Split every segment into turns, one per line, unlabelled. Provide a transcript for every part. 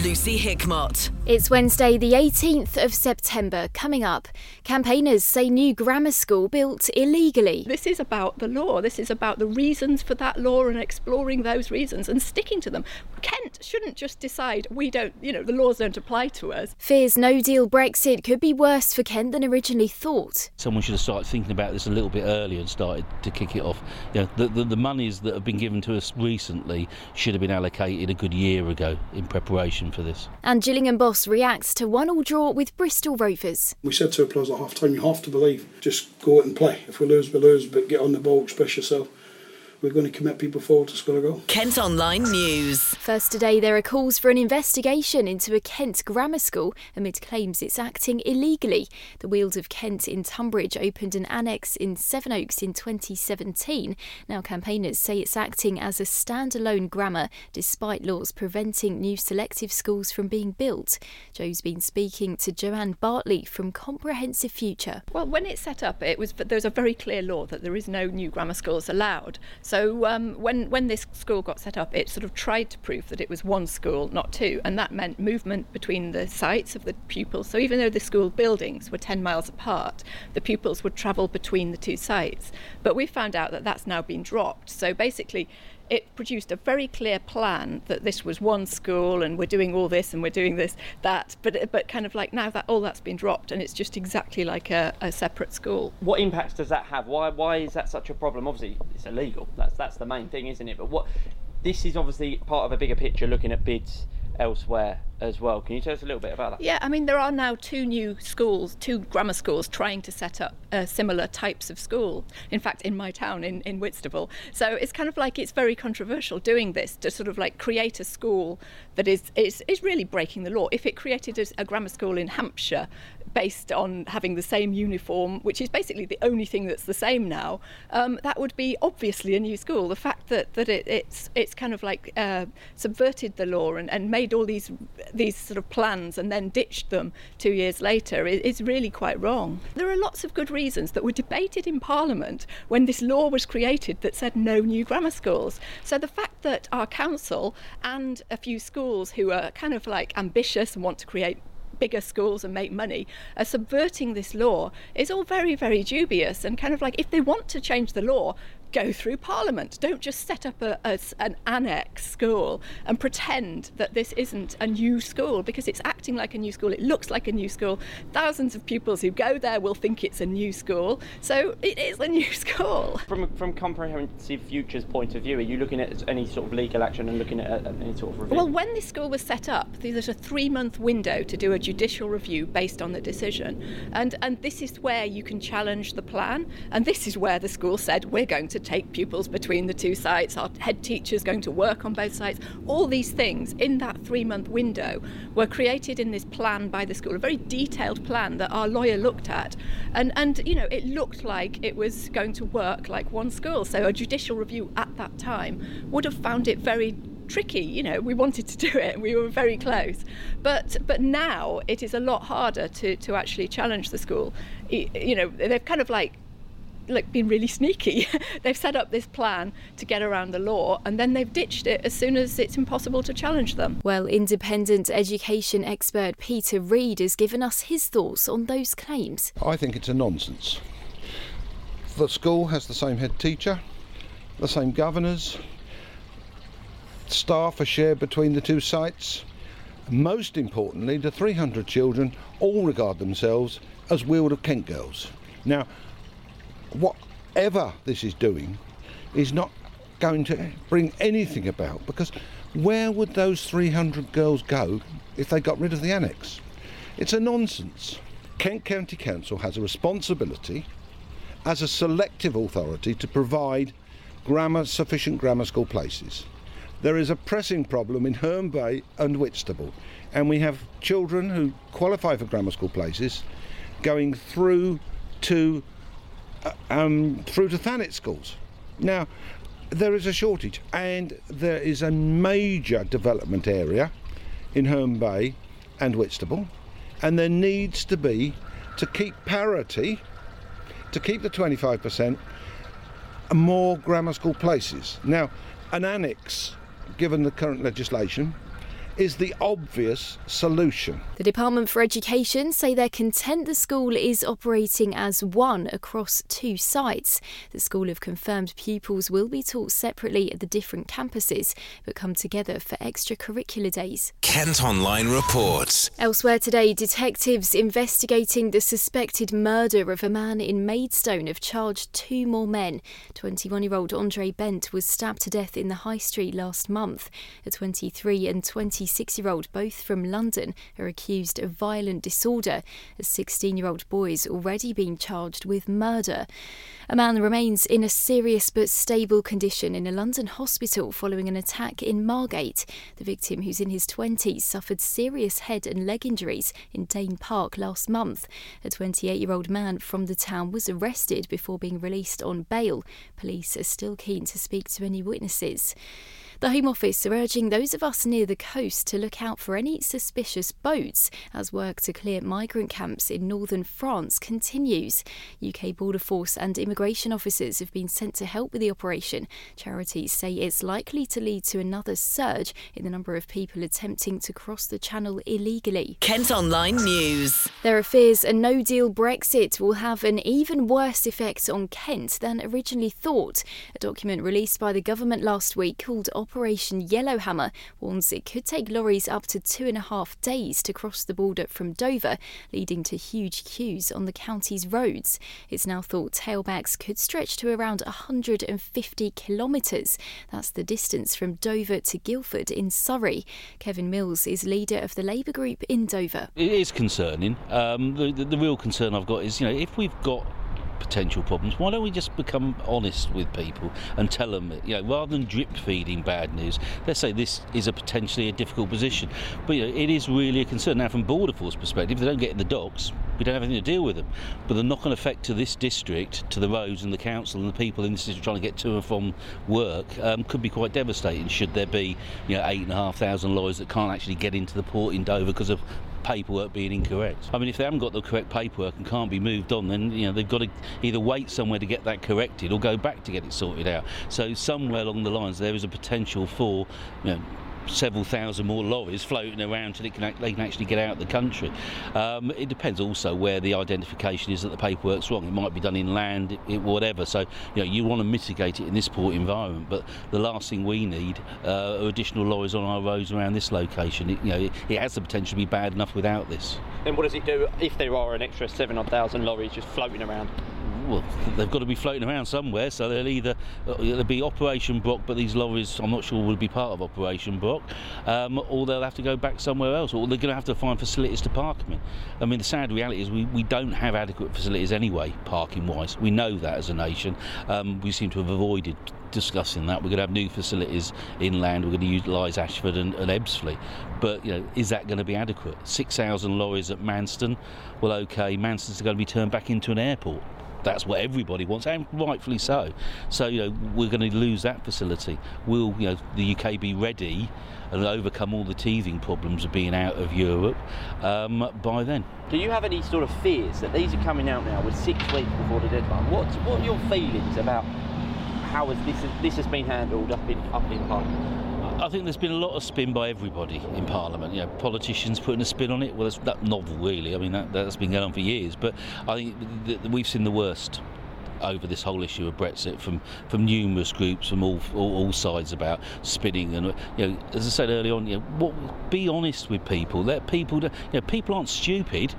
Lucy Hickmott.
It's Wednesday, the 18th of September. Coming up, campaigners say new grammar school built illegally.
This is about the law. This is about the reasons for that law and exploring those reasons and sticking to them. Kent shouldn't just decide we don't, you know, the laws don't apply to us.
Fears no deal Brexit could be worse for Kent than originally thought.
Someone should have started thinking about this a little bit earlier and started to kick it off. You know, the, the, the monies that have been given to us recently should have been allocated a good year ago in preparation for this.
And Gillingham boss reacts to one all draw with Bristol Rovers.
We said to our players at half time, you have to believe, just go out and play. If we lose, we lose, but get on the ball, express yourself we're going to commit people forward to score a goal.
Kent Online News.
First today, there are calls for an investigation into a Kent grammar school amid claims it's acting illegally. The Weald of Kent in Tonbridge opened an annex in Sevenoaks in 2017. Now, campaigners say it's acting as a standalone grammar despite laws preventing new selective schools from being built. Joe's been speaking to Joanne Bartley from Comprehensive Future.
Well, when it set up, it was there's a very clear law that there is no new grammar schools allowed. So um, when when this school got set up, it sort of tried to prove that it was one school, not two, and that meant movement between the sites of the pupils. So even though the school buildings were 10 miles apart, the pupils would travel between the two sites. But we found out that that's now been dropped. So basically, it produced a very clear plan that this was one school and we're doing all this and we're doing this that but but kind of like now that all that's been dropped and it's just exactly like a, a separate school.
What impacts does that have? Why why is that such a problem? Obviously it's illegal. That's that's the main thing isn't it? But what this is obviously part of a bigger picture looking at bids elsewhere as well. Can you tell us a little bit about that?
Yeah, I mean, there are now two new schools, two grammar schools, trying to set up uh, similar types of school. In fact, in my town, in, in Whitstable. So it's kind of like it's very controversial doing this to sort of like create a school that is, is, is really breaking the law. If it created a, a grammar school in Hampshire based on having the same uniform, which is basically the only thing that's the same now, um, that would be obviously a new school. The fact that, that it, it's, it's kind of like uh, subverted the law and, and made all these these sort of plans and then ditched them two years later is, really quite wrong. There are lots of good reasons that were debated in Parliament when this law was created that said no new grammar schools. So the fact that our council and a few schools who are kind of like ambitious and want to create bigger schools and make money are subverting this law is all very, very dubious. And kind of like if they want to change the law, go through Parliament. Don't just set up a, a, an annex school and pretend that this isn't a new school because it's acting like a new school. It looks like a new school. Thousands of pupils who go there will think it's a new school. So it is a new school.
From from comprehensive futures point of view, are you looking at any sort of legal action and looking at any sort of review?
Well, when this school was set up, there's a three-month window to do a judicial review based on the decision, and and this is where you can challenge the plan, and this is where the school said we're going to take pupils between the two sites, our head teacher's going to work on both sites. All these things in that three month window were created in this plan by the school, a very detailed plan that our lawyer looked at. And, and you know, it looked like it was going to work like one school. So a judicial review at that time would have found it very tricky you know we wanted to do it we were very close but but now it is a lot harder to to actually challenge the school you know they've kind of like like been really sneaky. they've set up this plan to get around the law and then they've ditched it as soon as it's impossible to challenge them.
Well, independent education expert Peter Read has given us his thoughts on those claims.
I think it's a nonsense. The school has the same head teacher, the same governors, staff are shared between the two sites. Most importantly, the 300 children all regard themselves as Weald of Kent girls. Now, whatever this is doing is not going to bring anything about because where would those 300 girls go if they got rid of the annex? It's a nonsense. Kent County Council has a responsibility as a selective authority to provide grammar sufficient grammar school places. There is a pressing problem in Herne Bay and Whitstable, and we have children who qualify for grammar school places going through to um, through to Thanet schools. Now, there is a shortage, and there is a major development area in Herne Bay and Whitstable, and there needs to be, to keep parity, to keep the 25%, more grammar school places. Now, an annex, given the current legislation, is the obvious solution.
The Department for Education say they're content the school is operating as one across two sites. The school have confirmed pupils will be taught separately at the different campuses but come together for extracurricular days.
Kent Online reports.
Elsewhere today, detectives investigating the suspected murder of a man in Maidstone have charged two more men. 21 year old Andre Bent was stabbed to death in the High Street last month. A 23 and 20 26 year old, both from London, are accused of violent disorder. A 16 year old boy is already being charged with murder. A man remains in a serious but stable condition in a London hospital following an attack in Margate. The victim, who's in his 20s, suffered serious head and leg injuries in Dane Park last month. A 28 year old man from the town was arrested before being released on bail. Police are still keen to speak to any witnesses. The Home Office are urging those of us near the coast to look out for any suspicious boats as work to clear migrant camps in northern France continues. UK Border Force and immigration officers have been sent to help with the operation. Charities say it's likely to lead to another surge in the number of people attempting to cross the channel illegally.
Kent Online News.
There are fears a no deal Brexit will have an even worse effect on Kent than originally thought. A document released by the government last week called Operation Yellowhammer warns it could take lorries up to two and a half days to cross the border from Dover, leading to huge queues on the county's roads. It's now thought tailbacks could stretch to around 150 kilometres. That's the distance from Dover to Guildford in Surrey. Kevin Mills is leader of the Labour group in Dover.
It is concerning. Um, the, the, the real concern I've got is, you know, if we've got potential problems. Why don't we just become honest with people and tell them, you know, rather than drip feeding bad news, let's say this is a potentially a difficult position. But you know, it is really a concern. Now, from Border Force perspective, they don't get in the docks, we don't have anything to deal with them. But the knock-on effect to this district, to the roads and the council and the people in this district trying to get to and from work, um, could be quite devastating. Should there be, you know, eight and a half thousand lorries that can't actually get into the port in Dover because of paperwork being incorrect. I mean, if they haven't got the correct paperwork and can't be moved on, then you know they've got to either wait somewhere to get that corrected or go back to get it sorted out. So somewhere along the lines, there is a potential for you know several thousand more lorries floating around till can, they can actually get out of the country. Um, it depends also where the identification is that the paperwork's wrong. It might be done inland, it, whatever. So you know you want to mitigate it in this port environment. But the last thing we need uh, are additional lorries on our roads around this location. It, you know it, it, has the potential to be bad enough without this.
Then what does it do if there are an extra seven thousand lorries just floating around?
Well, they've got to be floating around somewhere. So they'll either uh, there'll be Operation Brock, but these lorries I'm not sure will be part of Operation Brock, um, or they'll have to go back somewhere else, or they're going to have to find facilities to park them in. I mean, the sad reality is we, we don't have adequate facilities anyway, parking wise. We know that as a nation. Um, we seem to have avoided discussing that. We're going to have new facilities inland. We're going to utilise Ashford and, and Ebbsfleet. But you know, is that going to be adequate? Six thousand lorries at Manston. Well, okay, Manston's going to be turned back into an airport that's what everybody wants, and rightfully so. So you know we're going to lose that facility. Will you know the UK be ready and overcome all the teething problems of being out of Europe um, by then?
Do you have any sort of fears that these are coming out now with six weeks before the deadline? What's what are your feelings about how has this this has been handled up in up in Parliament?
I think there's been a lot of spin by everybody in Parliament. You know, politicians putting a spin on it. Well, that's that novel, really. I mean, that, that's been going on for years. But I think th- th- we've seen the worst over this whole issue of Brexit from, from numerous groups from all, all, all sides about spinning and you know as I said earlier on you know what, be honest with people let people you know people aren't stupid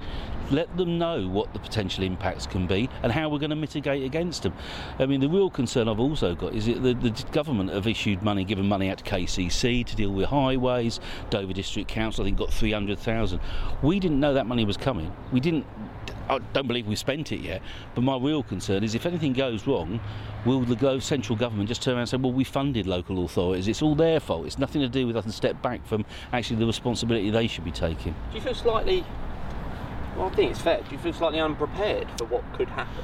let them know what the potential impacts can be and how we're going to mitigate against them. I mean, the real concern I've also got is that the, the government have issued money, given money out to KCC to deal with highways. Dover District Council, I think, got 300,000. We didn't know that money was coming. We didn't. I don't believe we've spent it yet. But my real concern is if anything goes wrong, will the central government just turn around and say, well, we funded local authorities, it's all their fault, it's nothing to do with us, and step back from actually the responsibility they should be taking?
Do you feel slightly well, I think it's fair. Do you feel slightly unprepared for what could happen?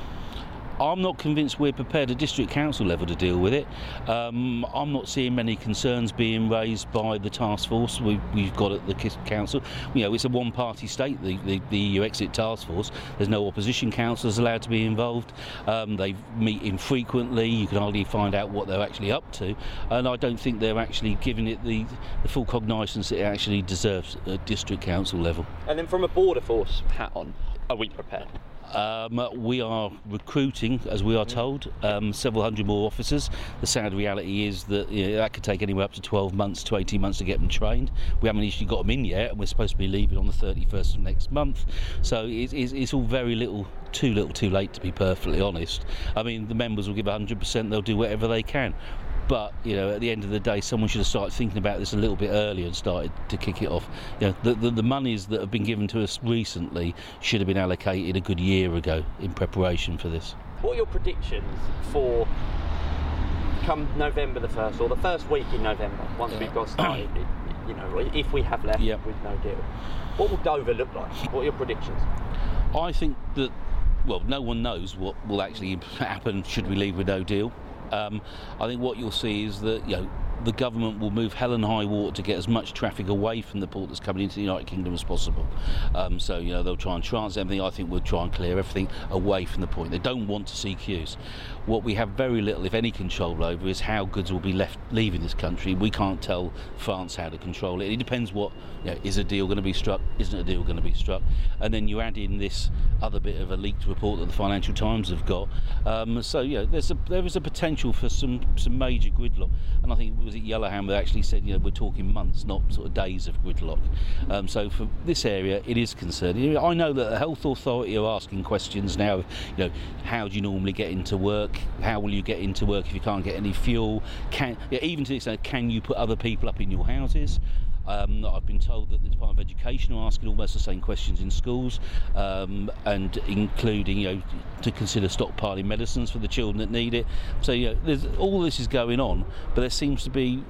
I'm not convinced we're prepared at district council level to deal with it. Um, I'm not seeing many concerns being raised by the task force we, have got at the council. You know, it's a one-party state, the, the, the EU exit task force. There's no opposition councillors allowed to be involved. Um, they meet infrequently. You can hardly find out what they're actually up to, and I don't think they're actually giving it the, the full cognizance it actually deserves at district council level.
And then, from a border force hat on, are we prepared?
Um, we are recruiting, as we are told, um, several hundred more officers. The sad reality is that you know, that could take anywhere up to 12 months to 18 months to get them trained. We haven't actually got them in yet, and we're supposed to be leaving on the 31st of next month. So it's, it's, it's all very little, too little, too late, to be perfectly honest. I mean, the members will give 100%, they'll do whatever they can. But you know, at the end of the day, someone should have started thinking about this a little bit earlier and started to kick it off. You know, the, the, the monies that have been given to us recently should have been allocated a good year ago in preparation for this.
What are your predictions for come November the first or the first week in November once we've got started? you know, if we have left yep. with no deal, what will Dover look like? What are your predictions?
I think that well, no one knows what will actually happen should we leave with no deal. Um, I think what you'll see is that you know the government will move hell and high water to get as much traffic away from the port that's coming into the United Kingdom as possible. Um, so, you know, they'll try and transit everything. I think we'll try and clear everything away from the point. They don't want to see queues. What we have very little, if any, control over is how goods will be left leaving this country. We can't tell France how to control it. It depends what you know, is a deal going to be struck, isn't a deal going to be struck, and then you add in this other bit of a leaked report that the Financial Times have got. Um, so yeah, there's a there is a potential for some some major gridlock, and I think was it Yellowhammer actually said you know we're talking months, not sort of days of gridlock. Um, so for this area, it is concerning. I know that the health authority are asking questions now. You know, how do you normally get into work? How will you get into work if you can't get any fuel? Can yeah, even to the extent, can you put other people up in your houses? Um, I've been told that the Department of Education are asking almost the same questions in schools, um, and including you know to consider stockpiling medicines for the children that need it. So you know, all this is going on, but there seems to be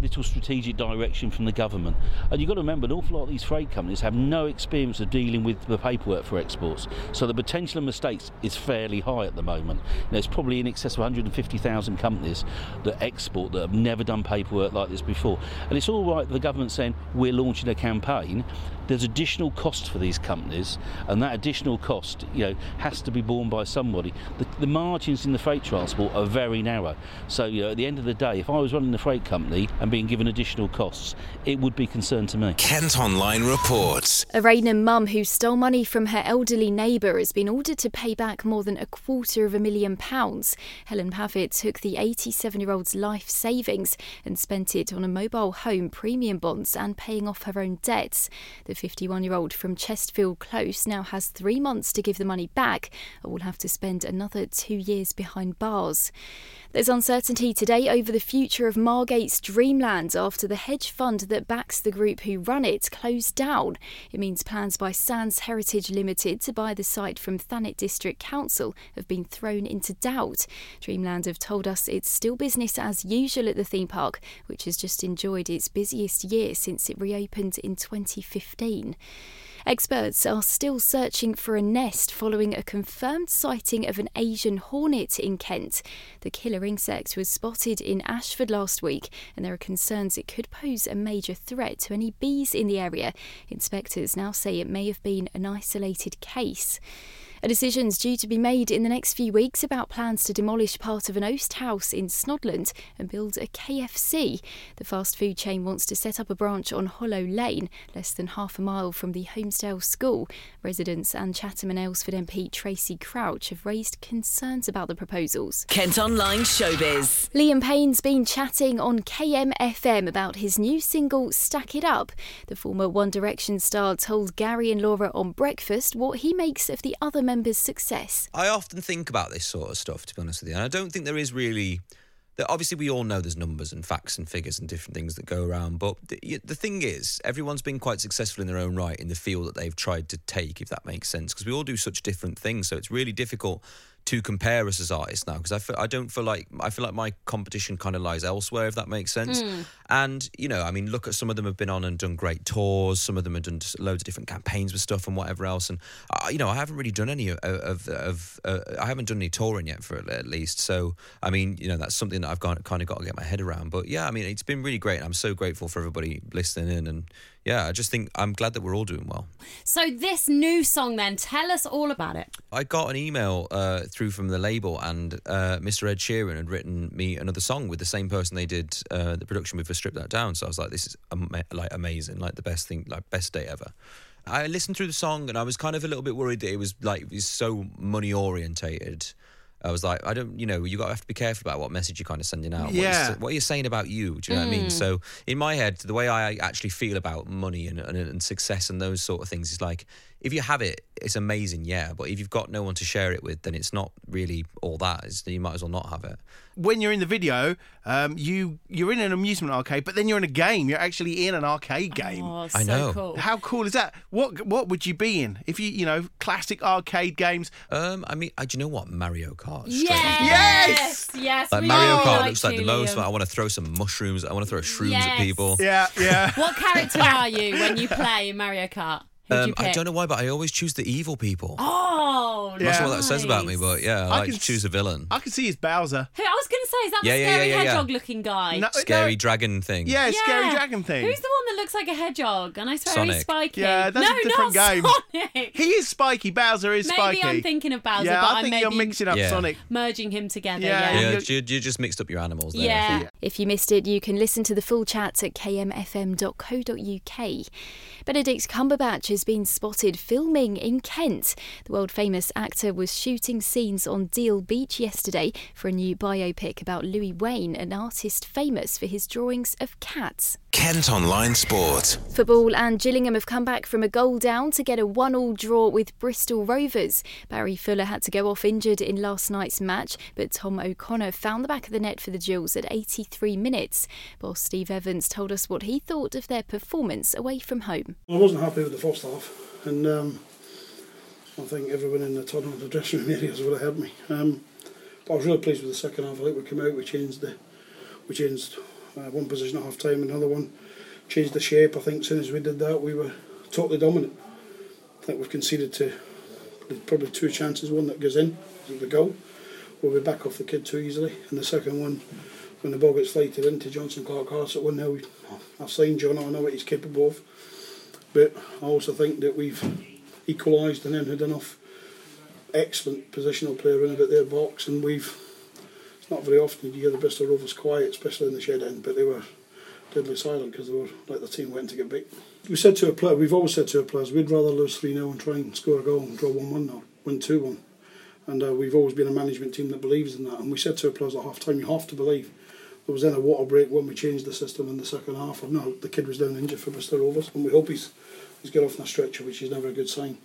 little strategic direction from the government. And you've got to remember, an awful lot of these freight companies have no experience of dealing with the paperwork for exports. So the potential of mistakes is fairly high at the moment. There's probably in excess of 150,000 companies that export that have never done paperwork like this before. And it's all right, the government saying we're launching a campaign, there's additional cost for these companies, and that additional cost, you know, has to be borne by somebody. The, the, margins in the freight transport are very narrow. So, you know, at the end of the day, if I was running a freight company and being given additional costs, it would be concern to me.
Kent Online reports.
A Rainham mum who stole money from her elderly neighbour has been ordered to pay back more than a quarter of a million pounds. Helen Pavitt took the 87-year-old's life savings and spent it on a mobile home, premium bonds, and paying off her own debts. The 51 year old from Chestfield Close now has three months to give the money back or will have to spend another two years behind bars. There's uncertainty today over the future of Margate's Dreamland after the hedge fund that backs the group who run it closed down. It means plans by Sands Heritage Limited to buy the site from Thanet District Council have been thrown into doubt. Dreamland have told us it's still business as usual at the theme park, which has just enjoyed its busiest year since it reopened in 2015. Experts are still searching for a nest following a confirmed sighting of an Asian hornet in Kent. The killer insect was spotted in Ashford last week, and there are concerns it could pose a major threat to any bees in the area. Inspectors now say it may have been an isolated case. A decision's due to be made in the next few weeks about plans to demolish part of an Oast house in Snodland and build a KFC. The fast food chain wants to set up a branch on Hollow Lane, less than half a mile from the Holmesdale School. Residents and Chatham and Aylesford MP Tracey Crouch have raised concerns about the proposals.
Kent Online Showbiz.
Liam Payne's been chatting on KMFM about his new single Stack It Up. The former One Direction star told Gary and Laura on Breakfast what he makes of the other members' success.
I often think about this sort of stuff, to be honest with you, and I don't think there is really. That obviously, we all know there's numbers and facts and figures and different things that go around. But the, the thing is, everyone's been quite successful in their own right in the field that they've tried to take, if that makes sense, because we all do such different things. So it's really difficult to compare us as artists now because I feel, I don't feel like I feel like my competition kind of lies elsewhere if that makes sense.
Mm.
And you know, I mean, look at some of them have been on and done great tours. Some of them have done loads of different campaigns with stuff and whatever else. And uh, you know, I haven't really done any of of, of uh, I haven't done any touring yet for at least. So I mean, you know, that's something that I've got, kind of got to get my head around. But yeah, I mean, it's been really great. I'm so grateful for everybody listening in and yeah, I just think I'm glad that we're all doing well.
So this new song, then, tell us all about it.
I got an email uh, through from the label, and uh, Mr. Ed Sheeran had written me another song with the same person they did uh, the production with for Strip That Down. So I was like, this is like amazing, like the best thing, like best day ever. I listened through the song, and I was kind of a little bit worried that it was like it was so money orientated. I was like, I don't, you know, you got to have to be careful about what message you're kind of sending out.
Yeah.
What you're, saying about you. Do you know what I mean?
Mm.
So in my head, the way I actually feel about money and, and, and success and those sort of things is like, if you have it, it's amazing, yeah. But if you've got no one to share it with, then it's not really all that. It's, you might as well not have it.
When you're in the video, um, you you're in an amusement arcade, but then you're in a game. You're actually in an arcade game.
Oh,
I
so
know.
cool.
How cool is that? What what would you be in if you you know classic arcade games?
Um, I mean, I, do you know what Mario Kart? straight up.
Yes, yes.
Like Mario Kart
like
looks like the most.
Liam.
I want to throw some mushrooms. I want to throw shrooms
Yes.
at people.
Yeah, yeah.
What character are you when you play Mario Kart? Who'd
Um, I don't know why, but I always choose the evil people.
Oh,
I'm not sure what that says about me, but yeah, I,
I
like
can
to choose a villain.
I can see his Bowser.
Who, I was going to say, is that
Yeah,
the
yeah,
scary
yeah, yeah, yeah.
hedgehog-looking guy?
No,
Scary
no,
dragon thing.
yeah, scary dragon thing.
Who's the one that looks like a hedgehog? And I swear he's spiky.
Yeah, that's
no,
a different
not
game.
Sonic.
He is spiky. Bowser is spiky.
Maybe
spiky.
I'm thinking of Bowser,
yeah,
but
I
I'm
think
maybe
you're mixing up
Yeah.
Sonic.
merging him together.
Yeah,
Yeah.
Yeah,
you're-
you, you just mixed up your animals there.
Yeah.
If you missed it, you can listen to the full chat at kmfm.co.uk. Benedict Cumberbatch has been spotted filming in Kent. The world famous actor was shooting scenes on Deal Beach yesterday for a new biopic about Louis Wain, an artist famous for his drawings of cats.
Kent Online Sport.
Football and Gillingham have come back from a goal down to get a one-all draw with Bristol Rovers. Barry Fuller had to go off injured in last night's match, but Tom O'Connor found the back of the net for the Gills at 83 minutes. Boss Steve Evans told us what he thought of their performance away from home.
I wasn't happy with the first half, and um, I think everyone in the tunnel, the dressing room areas would have helped me. Um, but I was really pleased with the second half. I think we came out, we changed the, we changed uh, one position at half time, another one, changed the shape. I think as soon as we did that, we were totally dominant. I think we've conceded to probably two chances. One that goes in, the goal. We'll be back off the kid too easily, and the second one, when the ball gets flighted into Jonson Clarke-Harris at one 0 I've seen John. I know what he's capable of, but I also think that we've equalised and then had enough excellent positional play around about their box, and we've. It's not very often you hear the Bristol Rovers quiet, especially in the shed end, but they were deadly silent because they were like the team went to get beat. We said to our player, we've always said to our players, we'd rather lose 3 0 and try and score a goal and draw 1 1 or win 2 1. And uh, we've always been a management team that believes in that. And we said to our players at half time, you have to believe. There was then a water break when we changed the system in the second half. I know the kid was down injured for Mr. Rovers, and we hope he's he's got off on a stretcher, which is never a good sign.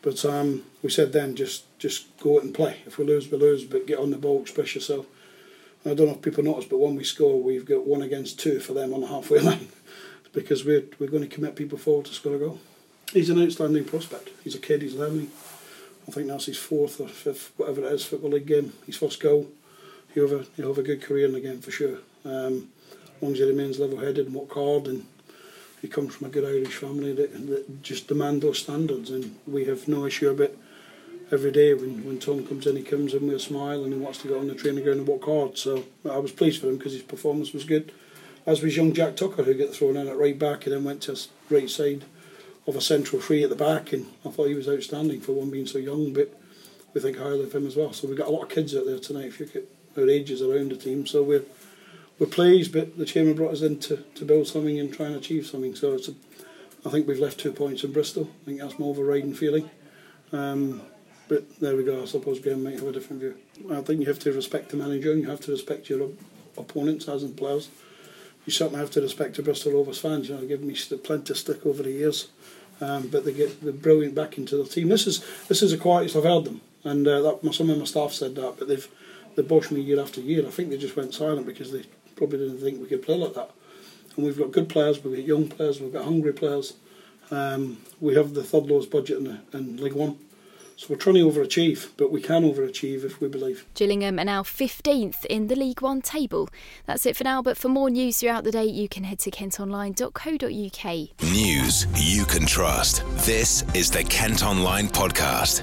But um, we said then, just just go out and play. If we lose, we lose, but get on the ball, express yourself. And I don't know if people notice, but when we score, we've got one against two for them on the halfway line because we're, we're going to commit people forward to score a goal. He's an outstanding prospect. He's a kid, he's learning. I think that's his fourth or fifth, whatever it is, Football League game, his first goal. He'll have a, he'll have a good career in the game for sure. Um, as long as he remains level headed and work hard, and he comes from a good Irish family that, that just demand those standards, and we have no issue about it every day when, when Tom comes in, he comes in with a smile and he wants to get on the training ground and work hard. So I was pleased for him because his performance was good. As was young Jack Tucker, who got thrown in at right back and then went to right side of a central free at the back, and I thought he was outstanding for one being so young. But we think highly of him as well. So we've got a lot of kids out there tonight. If you at our ages around the team, so we're we're pleased. But the chairman brought us in to, to build something and try and achieve something. So it's a, I think we've left two points in Bristol. I think that's more of a riding feeling. Um, but there we go. I suppose Graham might have a different view. I think you have to respect the manager and you have to respect your op- opponents as in players. You certainly have to respect the Bristol Rovers fans. You know, given me plenty of stick over the years, um, but they get the brilliant back into their team. This is this is the quietest I've heard them, and uh, that, some of my staff said that, but they've they bosh me year after year. I think they just went silent because they probably didn't think we could play like that. And we've got good players, we've got young players, we've got hungry players. Um, we have the third lowest budget in, in League One. So we're trying to overachieve, but we can overachieve if we believe.
Gillingham are now 15th in the League One table. That's it for now, but for more news throughout the day, you can head to kentonline.co.uk.
News you can trust. This is the Kent Online Podcast.